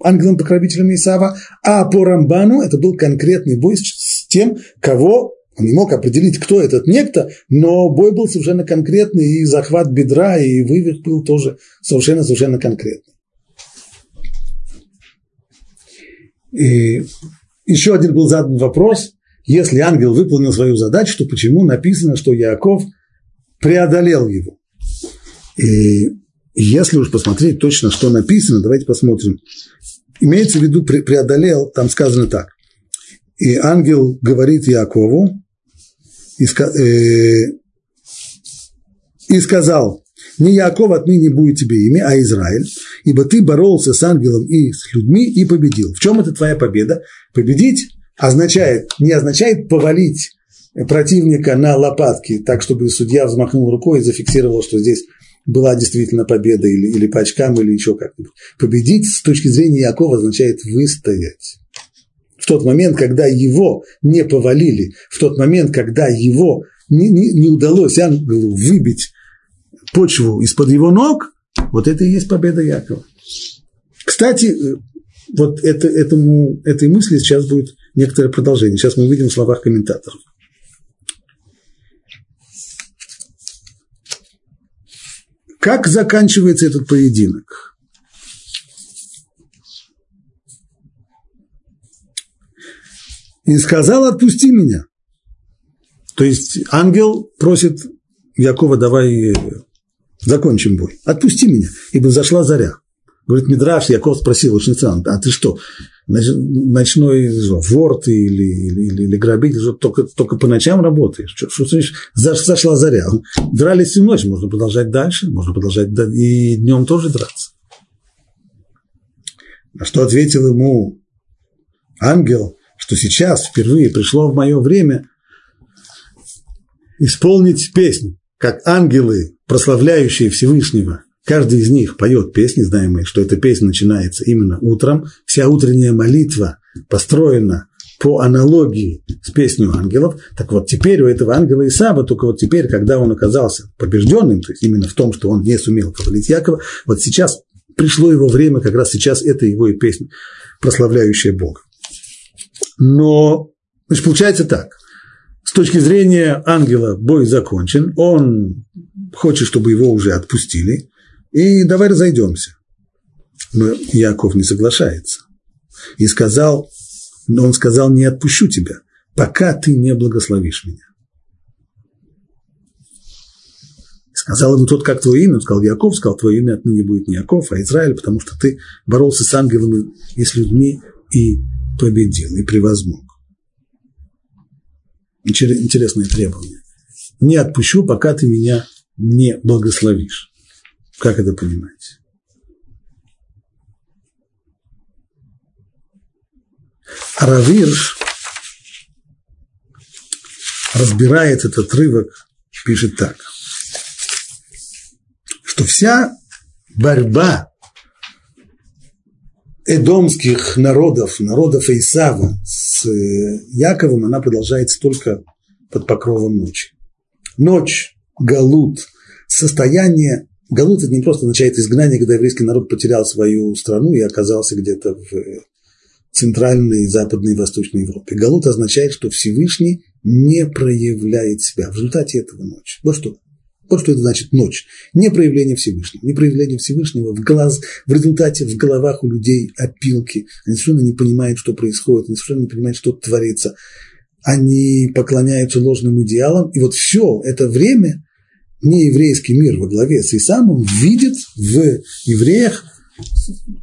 ангелом-покровителем Исава, а по Рамбану это был конкретный бой с тем, кого он не мог определить, кто этот некто, но бой был совершенно конкретный, и захват бедра, и вывих был тоже совершенно-совершенно конкретный. И еще один был задан вопрос, если ангел выполнил свою задачу, то почему написано, что Яков преодолел его? И если уж посмотреть точно, что написано, давайте посмотрим. Имеется в виду преодолел, там сказано так. И ангел говорит Якову и, э, и сказал, не Яков отныне будет тебе имя, а Израиль, ибо ты боролся с ангелом и с людьми и победил. В чем это твоя победа? Победить означает, не означает повалить противника на лопатки, так, чтобы судья взмахнул рукой и зафиксировал, что здесь была действительно победа или, или по очкам, или еще как-нибудь. Победить с точки зрения Якова означает выстоять. В тот момент, когда его не повалили, в тот момент, когда его не, не, не удалось ангелу выбить почву из-под его ног, вот это и есть победа Якова. Кстати, э, вот это, этому, этой мысли сейчас будет некоторое продолжение. Сейчас мы увидим в словах комментаторов. Как заканчивается этот поединок? И сказал, отпусти меня. То есть ангел просит Якова, давай закончим бой. Отпусти меня, ибо зашла заря. Говорит, Мидраш, Яков спросил очень странно, а ты что, ночной вор ты или, или, или, или грабитель, что только, только по ночам работаешь? Что, что значит, зашла заря? Дрались всю ночь, можно продолжать дальше, можно продолжать и днем тоже драться. На что ответил ему ангел, что сейчас впервые пришло в мое время исполнить песню, как ангелы прославляющие Всевышнего, каждый из них поет песни, знаем что эта песня начинается именно утром, вся утренняя молитва построена по аналогии с песней ангелов, так вот теперь у этого ангела Исаба, только вот теперь, когда он оказался побежденным, то есть именно в том, что он не сумел повалить Якова, вот сейчас пришло его время, как раз сейчас это его и песня, прославляющая Бога. Но, значит, получается так, с точки зрения ангела бой закончен, он хочет, чтобы его уже отпустили, и давай разойдемся. Но Яков не соглашается. И сказал, но он сказал, не отпущу тебя, пока ты не благословишь меня. Сказал ему тот, как твое имя, он сказал Яков, сказал, твое имя отныне будет не Яков, а Израиль, потому что ты боролся с ангелами и с людьми и победил, и превозмог. Интересное требование. Не отпущу, пока ты меня не благословишь. Как это понимаете? Равирш разбирает этот отрывок, пишет так, что вся борьба эдомских народов, народов Исава с э, Яковом, она продолжается только под покровом ночи. Ночь, Галут, состояние, Галут это не просто означает изгнание, когда еврейский народ потерял свою страну и оказался где-то в центральной, западной и восточной Европе. Галут означает, что Всевышний не проявляет себя в результате этого ночи. Вот что вот что это значит ночь. Не проявление Всевышнего. Не проявление Всевышнего в, глаз, в результате в головах у людей опилки. Они совершенно не понимают, что происходит, они совершенно не понимают, что творится. Они поклоняются ложным идеалам. И вот все это время нееврейский мир во главе с Исамом видит в евреях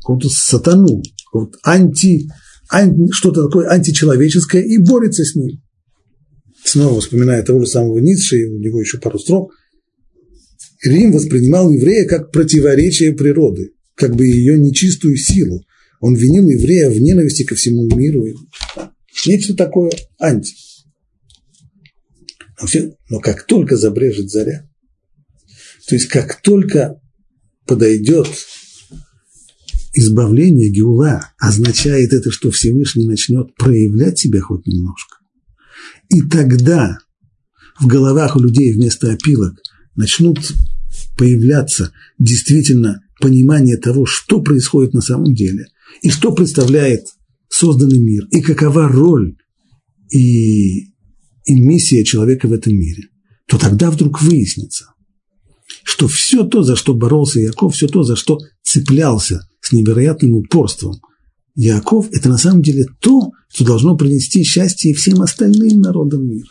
какую-то сатану, какую анти, анти, что-то такое античеловеческое и борется с ним. Снова вспоминая того же самого Ницше, у него еще пару строк – Рим воспринимал еврея как противоречие природы, как бы ее нечистую силу. Он винил еврея в ненависти ко всему миру. Нечто такое анти. Все, но как только забрежет заря, то есть как только подойдет избавление Геула, означает это, что Всевышний начнет проявлять себя хоть немножко. И тогда в головах у людей вместо опилок начнут появляться действительно понимание того, что происходит на самом деле, и что представляет созданный мир, и какова роль и, и миссия человека в этом мире, то тогда вдруг выяснится, что все то, за что боролся Яков, все то, за что цеплялся с невероятным упорством Яков, это на самом деле то, что должно принести счастье всем остальным народам мира.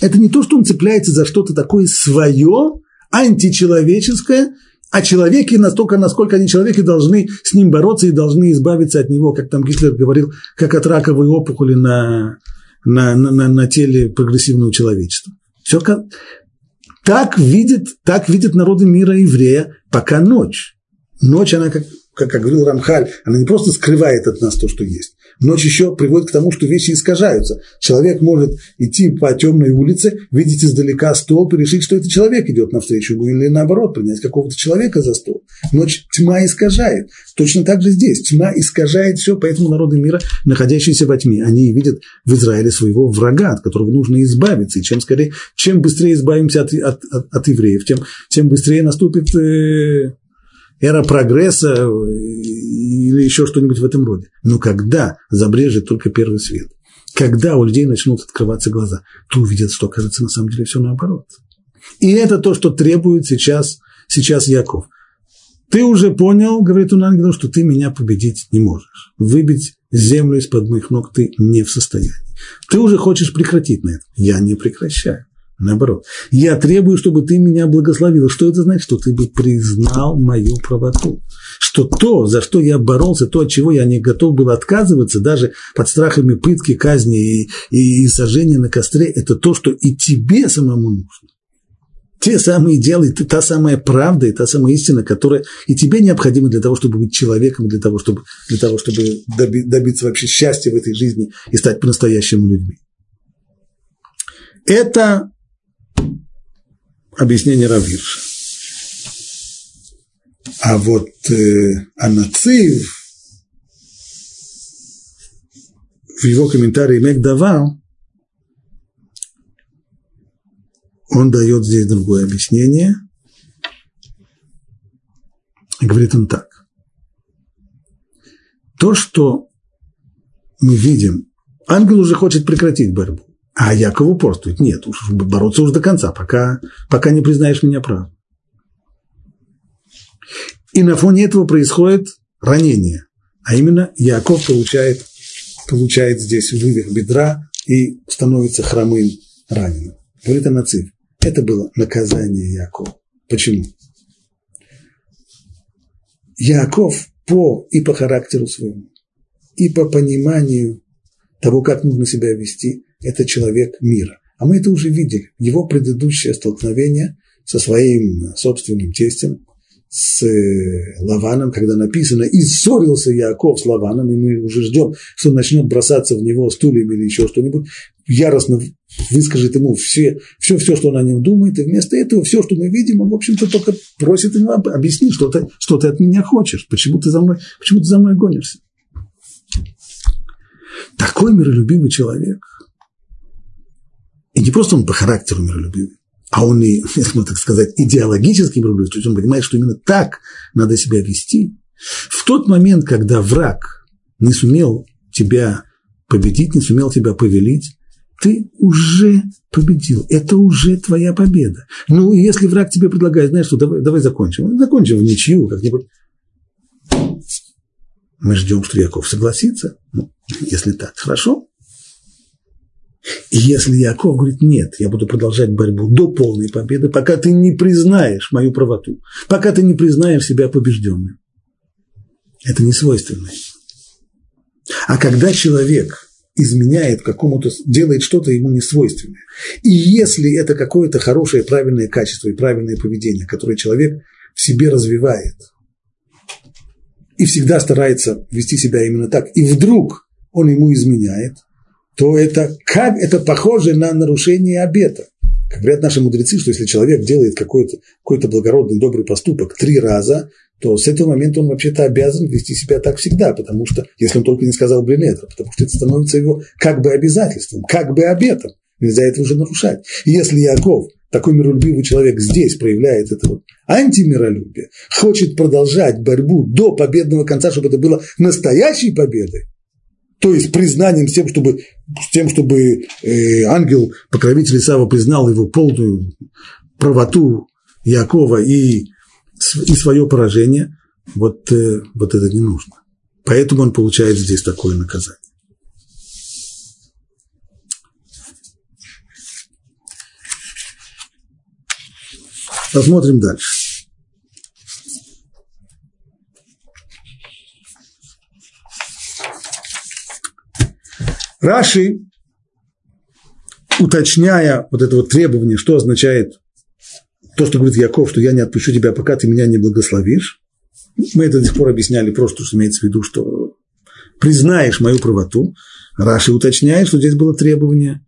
Это не то, что он цепляется за что-то такое свое, античеловеческое, а человеки настолько, насколько они человеки, должны с ним бороться и должны избавиться от него, как там Гитлер говорил, как от раковой опухоли на, на, на, на теле прогрессивного человечества. Все как, так видит, так видит народы мира еврея, пока ночь. Ночь, она, как, как, как говорил Рамхаль, она не просто скрывает от нас то, что есть, Ночь еще приводит к тому, что вещи искажаются. Человек может идти по темной улице, видеть издалека столб и решить, что это человек идет навстречу ему, или наоборот, принять какого-то человека за стол. Ночь тьма искажает. Точно так же здесь. Тьма искажает все, поэтому народы мира, находящиеся во тьме, они видят в Израиле своего врага, от которого нужно избавиться. И чем скорее, чем быстрее избавимся от, от, от, от евреев, тем, тем быстрее наступит э, эра прогресса э, или еще что-нибудь в этом роде. Но когда забрежет только первый свет, когда у людей начнут открываться глаза, то увидят, что, кажется, на самом деле все наоборот. И это то, что требует сейчас, сейчас Яков. Ты уже понял, говорит он ангелу, что ты меня победить не можешь. Выбить землю из-под моих ног ты не в состоянии. Ты уже хочешь прекратить на это. Я не прекращаю. Наоборот, я требую, чтобы ты меня благословил. Что это значит? Что ты бы признал мою правоту. Что то, за что я боролся, то, от чего я не готов был отказываться, даже под страхами пытки, казни и, и, и сожжения на костре, это то, что и тебе самому нужно. Те самые дела, и та самая правда, и та самая истина, которая и тебе необходима для того, чтобы быть человеком, для того, чтобы, для того, чтобы добиться вообще счастья в этой жизни и стать по-настоящему людьми. Это объяснение Равирша. А вот э, Анацив в его комментарии Мегдавал он дает здесь другое объяснение. Говорит он так. То, что мы видим, ангел уже хочет прекратить борьбу. А Яков упорствует. Нет, уж бороться уж до конца, пока, пока не признаешь меня прав. И на фоне этого происходит ранение. А именно Яков получает, получает здесь вывих бедра и становится хромым раненым. Говорит Анацив, это было наказание Якова. Почему? Яков по и по характеру своему, и по пониманию того, как нужно себя вести, это человек мира. А мы это уже видели. Его предыдущее столкновение со своим собственным тестем, с э, Лаваном, когда написано «И ссорился Яков с Лаваном», и мы уже ждем, что он начнет бросаться в него стульями или еще что-нибудь, яростно выскажет ему все, все, все, что он о нем думает, и вместо этого все, что мы видим, он, в общем-то, только просит ему объяснить, что ты, что ты от меня хочешь, почему ты за мной, почему ты за мной гонишься. Такой миролюбивый человек, и не просто он по характеру миролюбивый, а он и, если можно так сказать, идеологически миролюбивый, то есть он понимает, что именно так надо себя вести. В тот момент, когда враг не сумел тебя победить, не сумел тебя повелить, ты уже победил. Это уже твоя победа. Ну, если враг тебе предлагает, знаешь что, давай, давай закончим. Закончим в ничью как-нибудь. Мы ждем, что Яков согласится. Ну, если так, хорошо. И если Яков говорит, нет, я буду продолжать борьбу до полной победы, пока ты не признаешь мою правоту, пока ты не признаешь себя побежденным. Это не свойственно. А когда человек изменяет какому-то, делает что-то ему не свойственное, и если это какое-то хорошее, правильное качество и правильное поведение, которое человек в себе развивает, и всегда старается вести себя именно так, и вдруг он ему изменяет – то это, как, это похоже на нарушение обета. Как говорят наши мудрецы, что если человек делает какой-то какой благородный, добрый поступок три раза, то с этого момента он вообще-то обязан вести себя так всегда, потому что, если он только не сказал Бринетра, потому что это становится его как бы обязательством, как бы обетом. Нельзя это уже нарушать. И если Яков, такой миролюбивый человек, здесь проявляет это вот антимиролюбие, хочет продолжать борьбу до победного конца, чтобы это было настоящей победой, то есть признанием тем, чтобы, с тем, чтобы э, ангел, покровитель Исава, признал его полную правоту Якова и, и свое поражение, вот, э, вот это не нужно. Поэтому он получает здесь такое наказание. Посмотрим дальше. Раши, уточняя вот это вот требование, что означает то, что говорит Яков, что я не отпущу тебя, пока ты меня не благословишь, мы это до сих пор объясняли просто, что имеется в виду, что признаешь мою правоту. Раши уточняет, что здесь было требование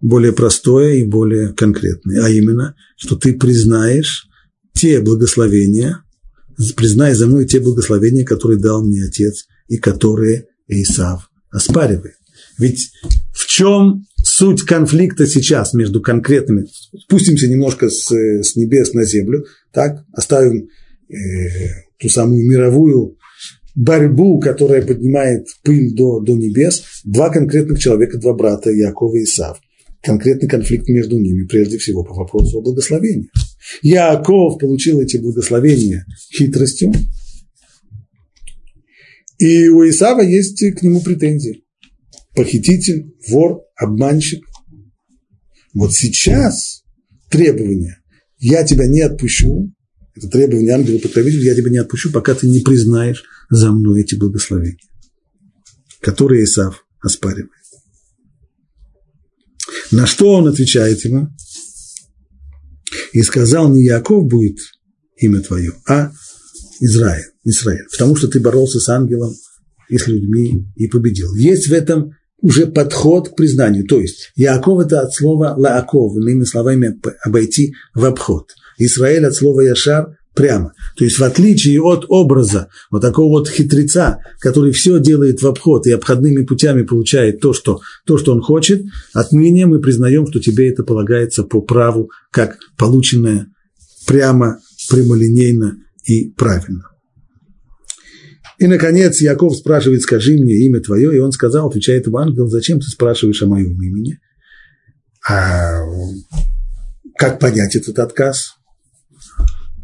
более простое и более конкретное, а именно, что ты признаешь те благословения, признай за мной те благословения, которые дал мне отец и которые Исав оспаривает. Ведь в чем суть конфликта сейчас между конкретными? Спустимся немножко с, с небес на землю, так, оставим э, ту самую мировую борьбу, которая поднимает пыль до, до небес. Два конкретных человека, два брата, Яков и Исав. Конкретный конфликт между ними, прежде всего, по вопросу о благословении. Яков получил эти благословения хитростью, и у Исава есть к нему претензии похититель, вор, обманщик. Вот сейчас требование «я тебя не отпущу», это требование ангела покровителя, я тебя не отпущу, пока ты не признаешь за мной эти благословения, которые Исав оспаривает. На что он отвечает ему? И сказал, не Яков будет имя твое, а Израиль, Израиль, потому что ты боролся с ангелом и с людьми и победил. Есть в этом уже подход к признанию. То есть Яков это от слова лааков, иными словами обойти в обход. Израиль от слова яшар прямо. То есть в отличие от образа вот такого вот хитреца, который все делает в обход и обходными путями получает то, что, то, что он хочет, отныне мы признаем, что тебе это полагается по праву, как полученное прямо, прямолинейно и правильно. И, наконец, Яков спрашивает, скажи мне имя твое, и он сказал, отвечает ему ангел, зачем ты спрашиваешь о моем имени? А как понять этот отказ?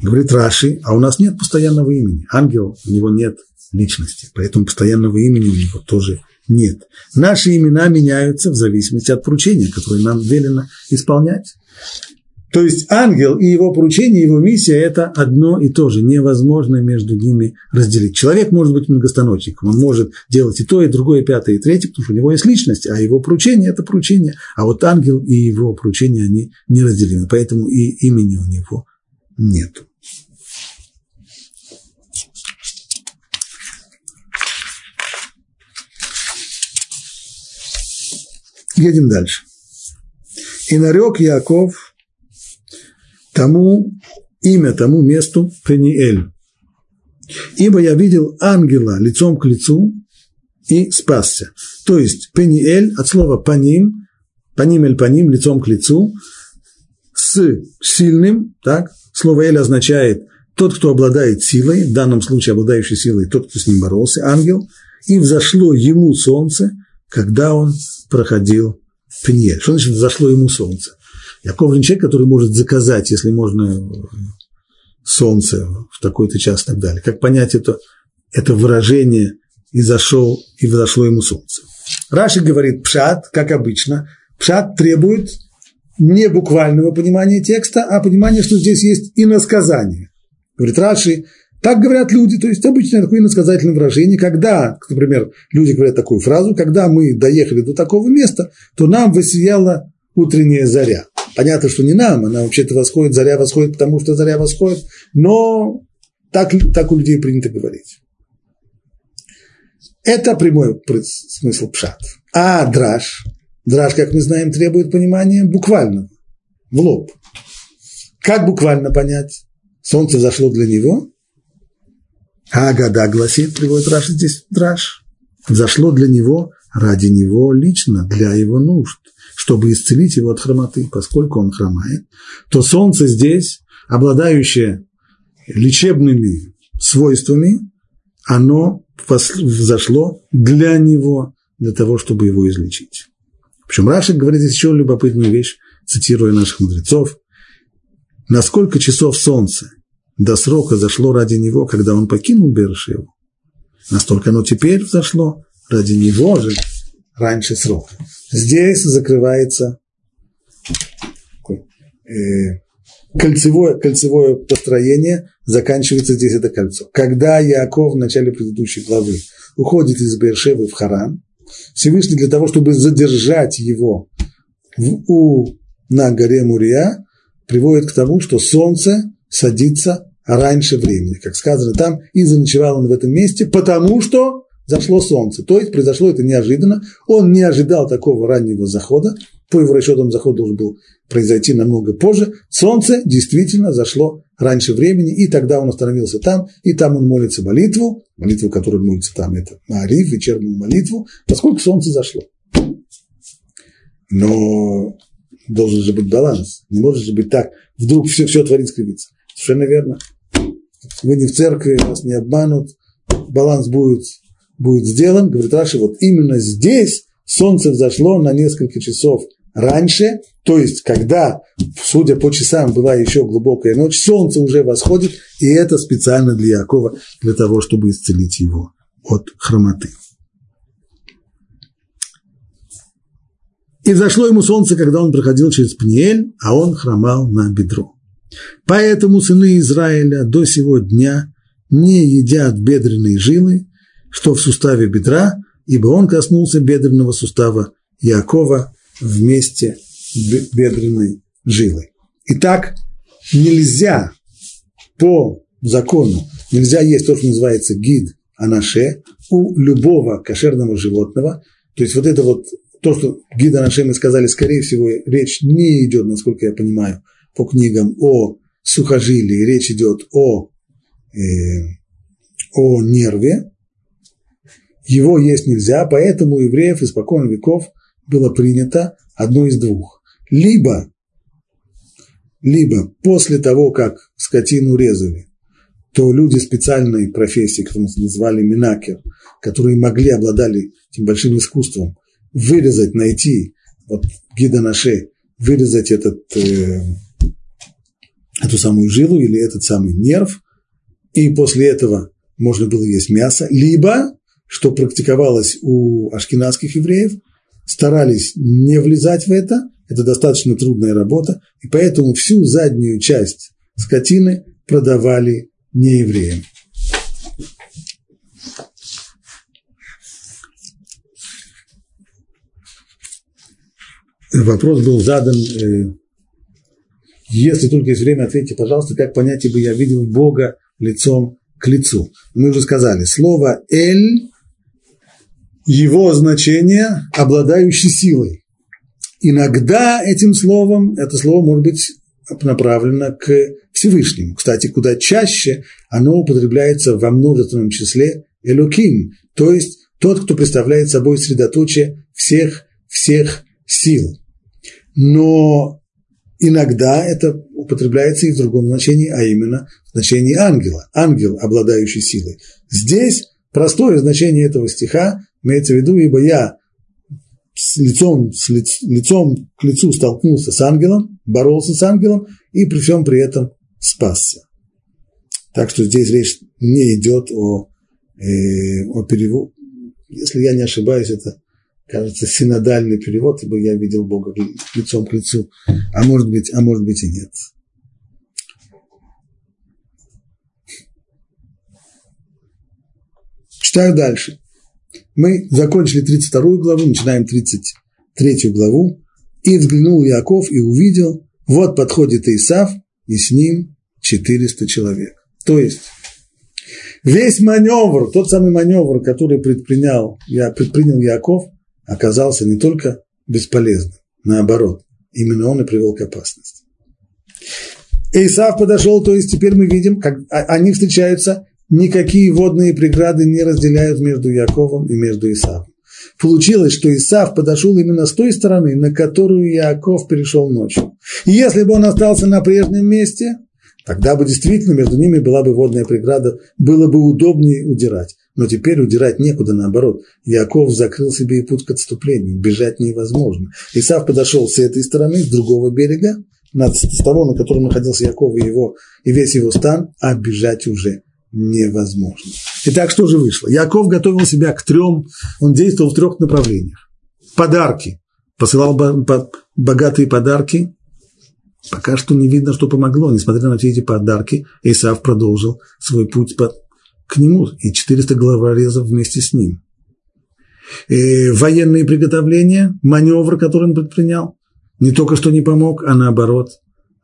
Говорит Раши, а у нас нет постоянного имени. Ангел, у него нет личности, поэтому постоянного имени у него тоже нет. Наши имена меняются в зависимости от поручения, которое нам велено исполнять. То есть ангел и его поручение, его миссия – это одно и то же. Невозможно между ними разделить. Человек может быть многостаночником, он может делать и то, и другое, и пятое, и третье, потому что у него есть личность, а его поручение – это поручение. А вот ангел и его поручение, они неразделимы, поэтому и имени у него нет. Едем дальше. И нарек Яков тому, имя тому месту Пениэль. Ибо я видел ангела лицом к лицу и спасся. То есть Пениэль от слова паним, паним эль паним, лицом к лицу, с сильным, так, слово эль означает тот, кто обладает силой, в данном случае обладающий силой, тот, кто с ним боролся, ангел, и взошло ему солнце, когда он проходил Пеньель. Что значит взошло ему солнце? Яков не человек, который может заказать, если можно, солнце в такой-то час и так далее. Как понять это, это выражение «и зашел, и взошло ему солнце»? Раши говорит «пшат», как обычно. Пшат требует не буквального понимания текста, а понимания, что здесь есть иносказание. Говорит Раши, так говорят люди, то есть обычное такое иносказательное выражение, когда, например, люди говорят такую фразу, когда мы доехали до такого места, то нам воссияла утренняя заря. Понятно, что не нам, она вообще-то восходит, заря восходит, потому что заря восходит, но так, так у людей принято говорить. Это прямой смысл пшат. А драж, драж, как мы знаем, требует понимания буквального, в лоб. Как буквально понять? Солнце зашло для него? А года гласит, приводит Раши здесь драж. Зашло для него, ради него лично, для его нужд чтобы исцелить его от хромоты, поскольку он хромает, то солнце здесь, обладающее лечебными свойствами, оно взошло для него, для того, чтобы его излечить. Причем Рашик говорит здесь еще любопытную вещь, цитируя наших мудрецов. Насколько часов солнце до срока зашло ради него, когда он покинул Бершеву, настолько оно теперь взошло ради него же раньше срока. Здесь закрывается э, кольцевое, кольцевое построение, заканчивается здесь это кольцо. Когда Яков в начале предыдущей главы уходит из Бершевы в Харан, Всевышний для того, чтобы задержать его в, у, на горе Мурия, приводит к тому, что солнце садится раньше времени. Как сказано там, и заночевал он в этом месте, потому что зашло солнце. То есть произошло это неожиданно. Он не ожидал такого раннего захода. По его расчетам заход должен был произойти намного позже. Солнце действительно зашло раньше времени, и тогда он остановился там, и там он молится молитву, молитву, которую молится там, это Маариф, вечернюю молитву, поскольку солнце зашло. Но должен же быть баланс. Не может же быть так, вдруг все, все творит скривится. Совершенно верно. Вы не в церкви, вас не обманут, баланс будет будет сделан, говорит Раши, вот именно здесь солнце взошло на несколько часов раньше, то есть когда, судя по часам, была еще глубокая ночь, солнце уже восходит, и это специально для Якова, для того, чтобы исцелить его от хромоты. И взошло ему солнце, когда он проходил через Пниэль, а он хромал на бедро. Поэтому сыны Израиля до сего дня не едят бедренные жилы, что в суставе бедра, ибо он коснулся бедренного сустава Якова вместе бедренной жилой. Итак, нельзя по закону, нельзя есть то, что называется гид анаше у любого кошерного животного. То есть вот это вот, то, что гид анаше мы сказали, скорее всего, речь не идет, насколько я понимаю, по книгам о сухожилии, речь идет о, э, о нерве, его есть нельзя, поэтому у евреев испокон веков было принято одно из двух. Либо, либо после того, как скотину резали, то люди специальной профессии, которую называли минакер, которые могли, обладали этим большим искусством, вырезать, найти, вот гида наше, вырезать этот, э, эту самую жилу или этот самый нерв, и после этого можно было есть мясо, либо, что практиковалось у ашкенадских евреев, старались не влезать в это, это достаточно трудная работа, и поэтому всю заднюю часть скотины продавали неевреям. Вопрос был задан, э, если только есть время, ответьте, пожалуйста, как понять, ибо я видел Бога лицом к лицу. Мы уже сказали, слово «эль» его значение обладающий силой. Иногда этим словом, это слово может быть направлено к Всевышнему. Кстати, куда чаще оно употребляется во множественном числе Элоким, то есть тот, кто представляет собой средоточие всех, всех сил. Но иногда это употребляется и в другом значении, а именно в значении ангела, ангел, обладающий силой. Здесь простое значение этого стиха имеется в виду, ибо я с лицом, с лиц, лицом к лицу столкнулся с ангелом, боролся с ангелом и при всем при этом спасся. Так что здесь речь не идет о, э, о переводе. Если я не ошибаюсь, это, кажется, синодальный перевод, ибо я видел Бога лицом к лицу. А может быть, а может быть и нет. Читаю дальше. Мы закончили 32 главу, начинаем 33 главу. «И взглянул Яков и увидел, вот подходит Исав, и с ним 400 человек». То есть весь маневр, тот самый маневр, который предпринял, я, предпринял Яков, оказался не только бесполезным, наоборот, именно он и привел к опасности. Исав подошел, то есть теперь мы видим, как они встречаются никакие водные преграды не разделяют между Яковом и между Исавом. Получилось, что Исав подошел именно с той стороны, на которую Яков перешел ночью. И если бы он остался на прежнем месте, тогда бы действительно между ними была бы водная преграда, было бы удобнее удирать. Но теперь удирать некуда, наоборот. Яков закрыл себе и путь к отступлению, бежать невозможно. Исав подошел с этой стороны, с другого берега, с того, на котором находился Яков и, его, и весь его стан, а бежать уже невозможно. Итак, что же вышло? Яков готовил себя к трем, он действовал в трех направлениях. Подарки. Посылал богатые подарки. Пока что не видно, что помогло. Несмотря на все эти подарки, Исав продолжил свой путь к нему. И 400 головорезов вместе с ним. И военные приготовления, маневр, который он предпринял, не только что не помог, а наоборот,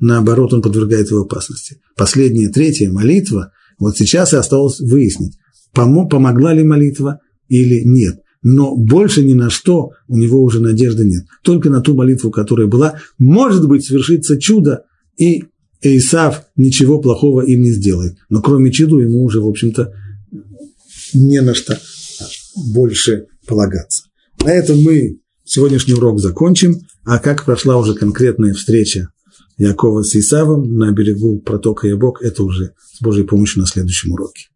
наоборот, он подвергает его опасности. Последняя, третья молитва – вот сейчас и осталось выяснить, помогла ли молитва или нет. Но больше ни на что у него уже надежды нет. Только на ту молитву, которая была, может быть, свершится чудо, и Исав ничего плохого им не сделает. Но кроме чуду ему уже, в общем-то, не на что больше полагаться. На этом мы сегодняшний урок закончим. А как прошла уже конкретная встреча Якова с Исавом на берегу протока Ябок, это уже с Божьей помощью на следующем уроке.